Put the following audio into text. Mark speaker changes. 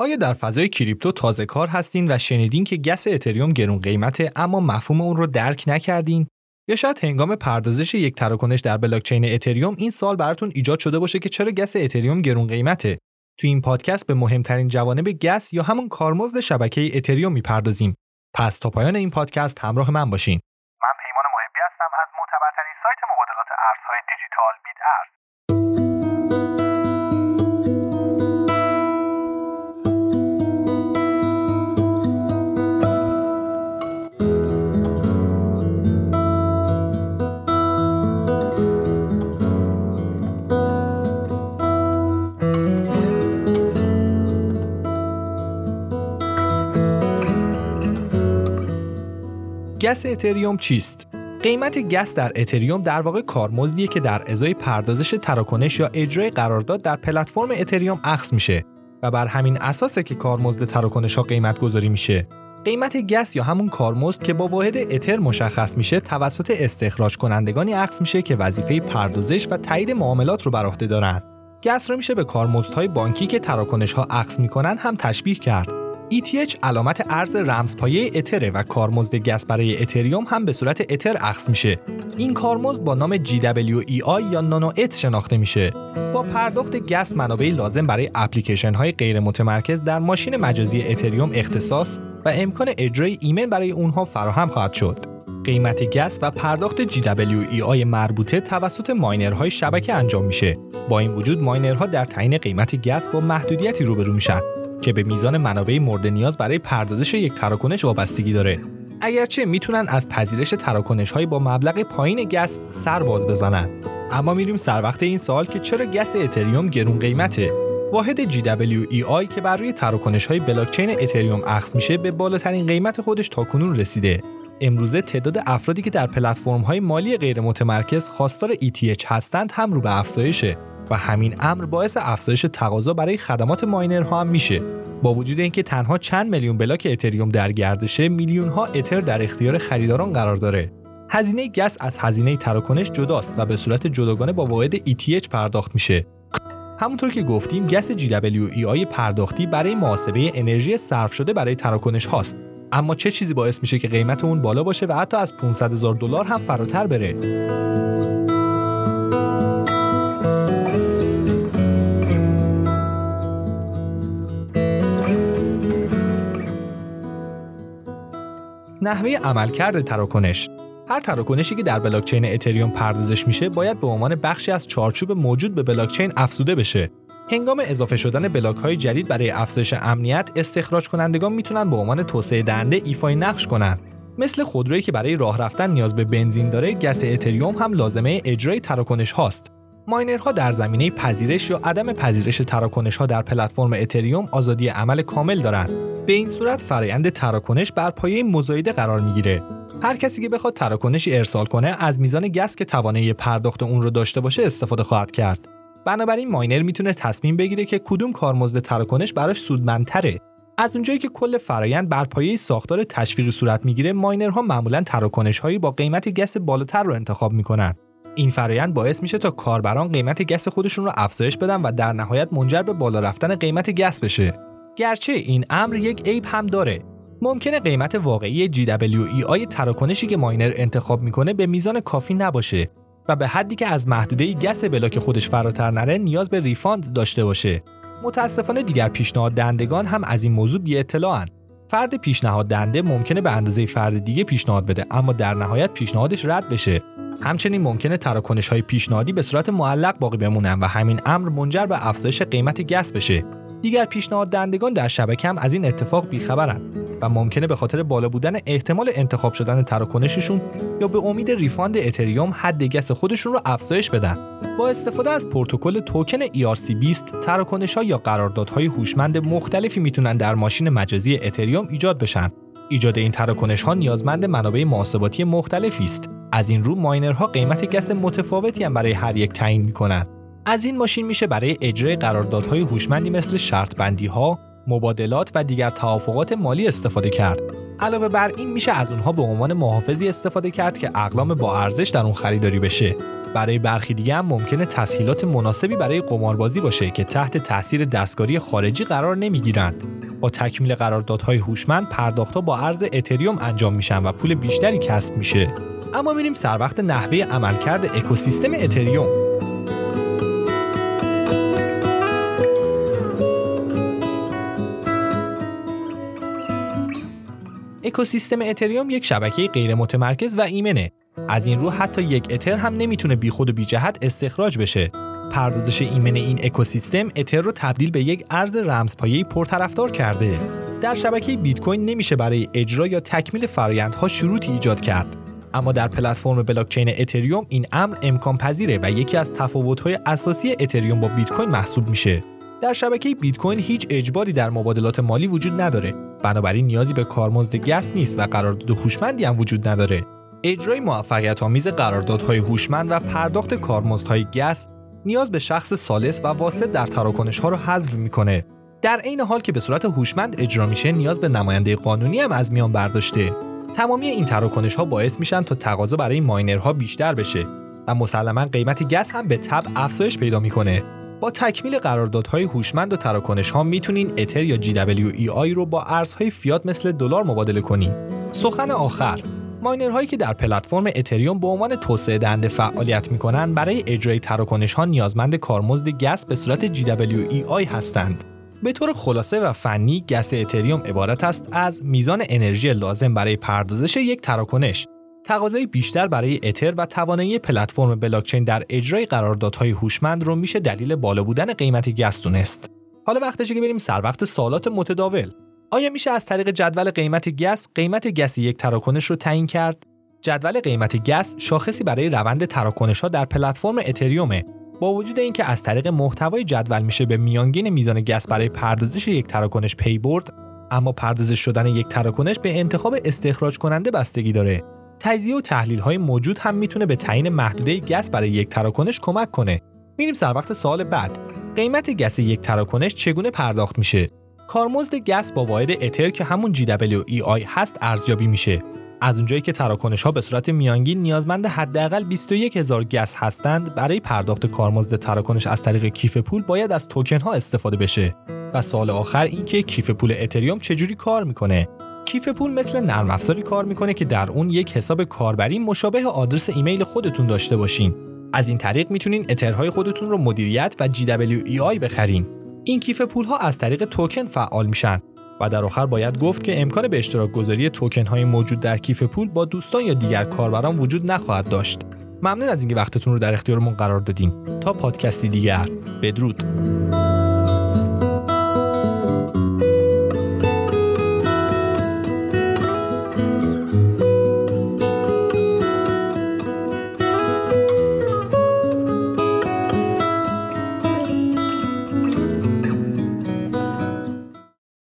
Speaker 1: آیا در فضای کریپتو تازه کار هستین و شنیدین که گس اتریوم گرون قیمته اما مفهوم اون رو درک نکردین؟ یا شاید هنگام پردازش یک تراکنش در بلاکچین اتریوم این سال براتون ایجاد شده باشه که چرا گس اتریوم گرون قیمته؟ تو این پادکست به مهمترین جوانب گس یا همون کارمزد شبکه اتریوم می‌پردازیم. پس تا پایان این پادکست همراه من باشین.
Speaker 2: من پیمان محبی هستم از معتبرترین سایت مبادلات ارزهای دیجیتال بیت ارز.
Speaker 1: گس اتریوم چیست؟ قیمت گس در اتریوم در واقع کارمزدیه که در ازای پردازش تراکنش یا اجرای قرارداد در پلتفرم اتریوم اخذ میشه و بر همین اساسه که کارمزد تراکنش ها قیمت گذاری میشه. قیمت گس یا همون کارمزد که با واحد اتر مشخص میشه توسط استخراج کنندگانی اخذ میشه که وظیفه پردازش و تایید معاملات رو بر عهده دارن. گس رو میشه به کارمزدهای بانکی که تراکنش ها اخذ می‌کنن هم تشبیه کرد. ETH علامت ارز رمزپایه اتره و کارمزد گس برای اتریوم هم به صورت اتر اخذ میشه. این کارمزد با نام GWEI یا نانو ات شناخته میشه. با پرداخت گس منابعی لازم برای اپلیکیشن های غیر متمرکز در ماشین مجازی اتریوم اختصاص و امکان اجرای ایمن برای اونها فراهم خواهد شد. قیمت گس و پرداخت GWEI مربوطه توسط ماینرهای شبکه انجام میشه. با این وجود ماینرها در تعیین قیمت گس با محدودیتی روبرو میشن که به میزان منابع مورد نیاز برای پردازش یک تراکنش وابستگی داره. اگرچه می‌تونن از پذیرش تراکنش های با مبلغ پایین گس سر باز بزنن. اما میریم سر وقت این سوال که چرا گس اتریوم گرون قیمته؟ واحد GWEI که بر روی تراکنش های بلاکچین اتریوم اخذ میشه به بالاترین قیمت خودش تاکنون رسیده. امروزه تعداد افرادی که در پلتفرم های مالی غیر متمرکز خواستار ETH هستند هم رو به افزایشه و همین امر باعث افزایش تقاضا برای خدمات ماینرها هم میشه. با وجود اینکه تنها چند میلیون بلاک اتریوم در گردشه میلیون ها اتر در اختیار خریداران قرار داره. هزینه گس از هزینه تراکنش جداست و به صورت جداگانه با واحد ETH پرداخت میشه. همونطور که گفتیم گس GWEI پرداختی برای محاسبه انرژی صرف شده برای تراکنش هاست. اما چه چیزی باعث میشه که قیمت اون بالا باشه و حتی از 500 هزار دلار هم فراتر بره؟ نحوه عملکرد تراکنش. هر تراکنشی که در بلاکچین اتریوم پردازش میشه باید به عنوان بخشی از چارچوب موجود به بلاکچین افزوده بشه. هنگام اضافه شدن بلاک های جدید برای افزایش امنیت استخراج کنندگان می‌تونن به عنوان توسعه دهنده ایفای نقش کنند مثل خودرویی که برای راه رفتن نیاز به بنزین داره gas اتریوم هم لازمه اجرای تراکنش هاست. ماینرها در زمینه پذیرش یا عدم پذیرش تراکنش ها در پلتفرم اتریوم آزادی عمل کامل دارند. به این صورت فرایند تراکنش بر پایه مزایده قرار می‌گیره. هر کسی که بخواد تراکنشی ارسال کنه از میزان گس که توانایی پرداخت اون رو داشته باشه استفاده خواهد کرد. بنابراین ماینر می‌تونه تصمیم بگیره که کدوم کارمزد تراکنش براش سودمندتره. از اونجایی که کل فرایند بر پایه ساختار تشویقی صورت می‌گیره ماینرها معمولا تراکنش هایی با قیمت گس بالاتر رو انتخاب می‌کنن این فرایند باعث میشه تا کاربران قیمت گس خودشون رو افزایش بدن و در نهایت منجر به بالا رفتن قیمت گس بشه. گرچه این امر یک عیب هم داره. ممکنه قیمت واقعی GWEI تراکنشی که ماینر انتخاب می‌کنه به میزان کافی نباشه و به حدی که از محدوده gas بلاک خودش فراتر نره نیاز به refund داشته باشه. متاسفانه دیگر پیشنهاد دهندگان هم از این موضوع بی اطلاعن. فرد پیشنهاد دهنده ممکنه به اندازه فرد دیگه پیشنهاد بده اما در نهایت پیشنهادش رد بشه همچنین ممکنه تراکنش های پیشنهادی به صورت معلق باقی بمونن و همین امر منجر به افزایش قیمت gas بشه دیگر پیشنهاد دهندگان در شبکه هم از این اتفاق بیخبرند و ممکنه به خاطر بالا بودن احتمال انتخاب شدن تراکنششون یا به امید refund اتریوم حد gas خودشون رو افزایش بدن. با استفاده از پروتکل توکن ERC20 تراکنش ها یا قراردادهای هوشمند مختلفی می‌تونن در ماشین مجازی اتریوم ایجاد بشن. ایجاد این تراکنش ها نیازمند منابع محاسباتی مختلفی است. از این رو ماینرها قیمت gas متفاوتی هم برای هر یک تعیین می‌کنن. از این ماشین میشه برای اجرای قراردادهای هوشمندی مثل شرط بندی ها، مبادلات و دیگر توافقات مالی استفاده کرد. علاوه بر این میشه از اونها به عنوان محافظی استفاده کرد که اقلام با ارزش در اون خریداری بشه. برای برخی دیگه هم ممکنه تسهیلات مناسبی برای قماربازی باشه که تحت تاثیر دستکاری خارجی قرار نمی‌گیرند. با تکمیل قراردادهای هوشمند پرداختها با ارز اتریوم انجام میشن و پول بیشتری کسب میشه. اما میریم سر وقت نحوه عملکرد اکوسیستم اتریوم. اکوسیستم اتریوم یک شبکه غیر متمرکز و ایمنه. از این رو حتی یک اتر هم نمی‌تونه بیخود و بی جهت استخراج بشه. پردازش ایمن این اکوسیستم اتر رو تبدیل به یک ارز رمزپایه‌ای پرطرفدار کرده. در شبکه بیت کوین نمیشه برای اجرا یا تکمیل فرآیندها شروطی ایجاد کرد. اما در پلتفرم بلاکچین اتریوم این امر امکان پذیره و یکی از تفاوت‌های اساسی اتریوم با بیت کوین محسوب میشه. در شبکه بیت کوین هیچ اجباری در مبادلات مالی وجود نداره. بنابراین نیازی به کارمزد گس نیست و قرارداد هوشمندی هم وجود نداره. اجرای موفقیت آمیز قراردادهای هوشمند و پرداخت کارمزدهای گس نیاز به شخص سالس و واسط در تراکنش ها رو حذف می‌کنه. در عین حال که به صورت هوشمند اجرا میشه نیاز به نماینده قانونی هم از میان برداشته. تمامی این تراکنش ها باعث میشن تا تقاضا برای ماینرها بیشتر بشه و مسلما قیمت گس هم به تب افزایش پیدا می‌کنه. با تکمیل قراردادهای هوشمند و تراکنش ها می‌تونین اتر یا GWEI رو با ارزهای فیات مثل دلار مبادله کنین. سخن آخر ماینرهایی که در پلتفرم اتریوم به عنوان توسعه دهنده فعالیت می‌کنن برای اجرای تراکنش ها نیازمند کارمزد گس به صورت GWEI هستند. به طور خلاصه و فنی گس اتریوم عبارت است از میزان انرژی لازم برای پردازش یک تراکنش تقاضای بیشتر برای اتر و توانایی پلتفرم بلاکچین در اجرای قراردادهای هوشمند رو میشه دلیل بالا بودن قیمت گس دونست. حالا وقتشه که بریم سر وقت سوالات متداول. آیا میشه از طریق جدول قیمت گس قیمت گس یک تراکنش رو تعیین کرد؟ جدول قیمت گس شاخصی برای روند تراکنش ها در پلتفرم اتریومه با وجود اینکه از طریق محتوای جدول میشه به میانگین میزان گس برای پردازش یک تراکنش پی برد اما پردازش شدن یک تراکنش به انتخاب استخراج کننده بستگی داره تجزیه و تحلیل های موجود هم می‌تونه به تعیین محدوده گس برای یک تراکنش کمک کنه. میریم سر وقت سال بعد. قیمت گس یک تراکنش چگونه پرداخت میشه؟ کارمزد گس با واحد اتر که همون GWEI هست ارزیابی میشه. از اونجایی که تراکنش ها به صورت میانگین نیازمند حداقل 21 هزار گس هستند برای پرداخت کارمزد تراکنش از طریق کیف پول باید از توکن ها استفاده بشه و سال آخر اینکه کیف پول اتریوم چجوری کار می‌کنه کیف پول مثل نرم افزاری کار می‌کنه که در اون یک حساب کاربری مشابه آدرس ایمیل خودتون داشته باشین. از این طریق می‌تونین اترهای خودتون رو مدیریت و GWEI بخرین. این کیف پول ها از طریق توکن فعال میشن و در آخر باید گفت که امکان به اشتراک گذاری توکن های موجود در کیف پول با دوستان یا دیگر کاربران وجود نخواهد داشت. ممنون از اینکه وقتتون رو در اختیارمون قرار دادین. تا پادکستی دیگر بدرود.